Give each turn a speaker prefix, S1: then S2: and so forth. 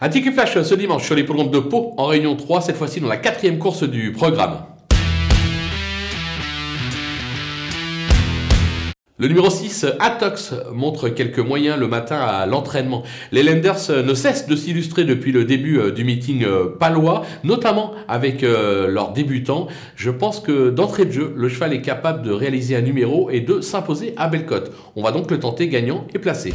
S1: Un ticket flash ce dimanche sur les l'hippodrome de Pau en Réunion 3, cette fois-ci dans la quatrième course du programme. Le numéro 6, Atox, montre quelques moyens le matin à l'entraînement. Les Lenders euh, ne cessent de s'illustrer depuis le début euh, du meeting euh, palois, notamment avec leurs débutants. Je pense que d'entrée de jeu, le cheval est capable de réaliser un numéro et de s'imposer à Bellecote. On va donc le tenter gagnant et placé.